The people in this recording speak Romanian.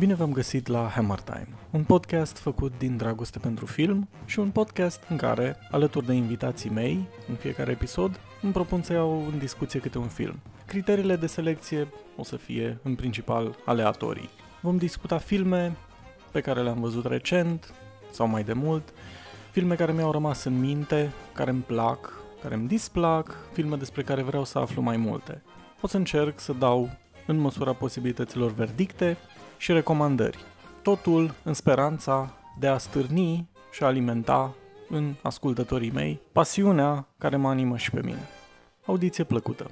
Bine v-am găsit la Hammer Time, un podcast făcut din dragoste pentru film și un podcast în care, alături de invitații mei, în fiecare episod, îmi propun să iau în discuție câte un film. Criteriile de selecție o să fie, în principal, aleatorii. Vom discuta filme pe care le-am văzut recent sau mai de mult, filme care mi-au rămas în minte, care îmi plac, care îmi displac, filme despre care vreau să aflu mai multe. O să încerc să dau, în măsura posibilităților, verdicte și recomandări. Totul în speranța de a stârni și a alimenta în ascultătorii mei pasiunea care mă animă și pe mine. Audiție plăcută!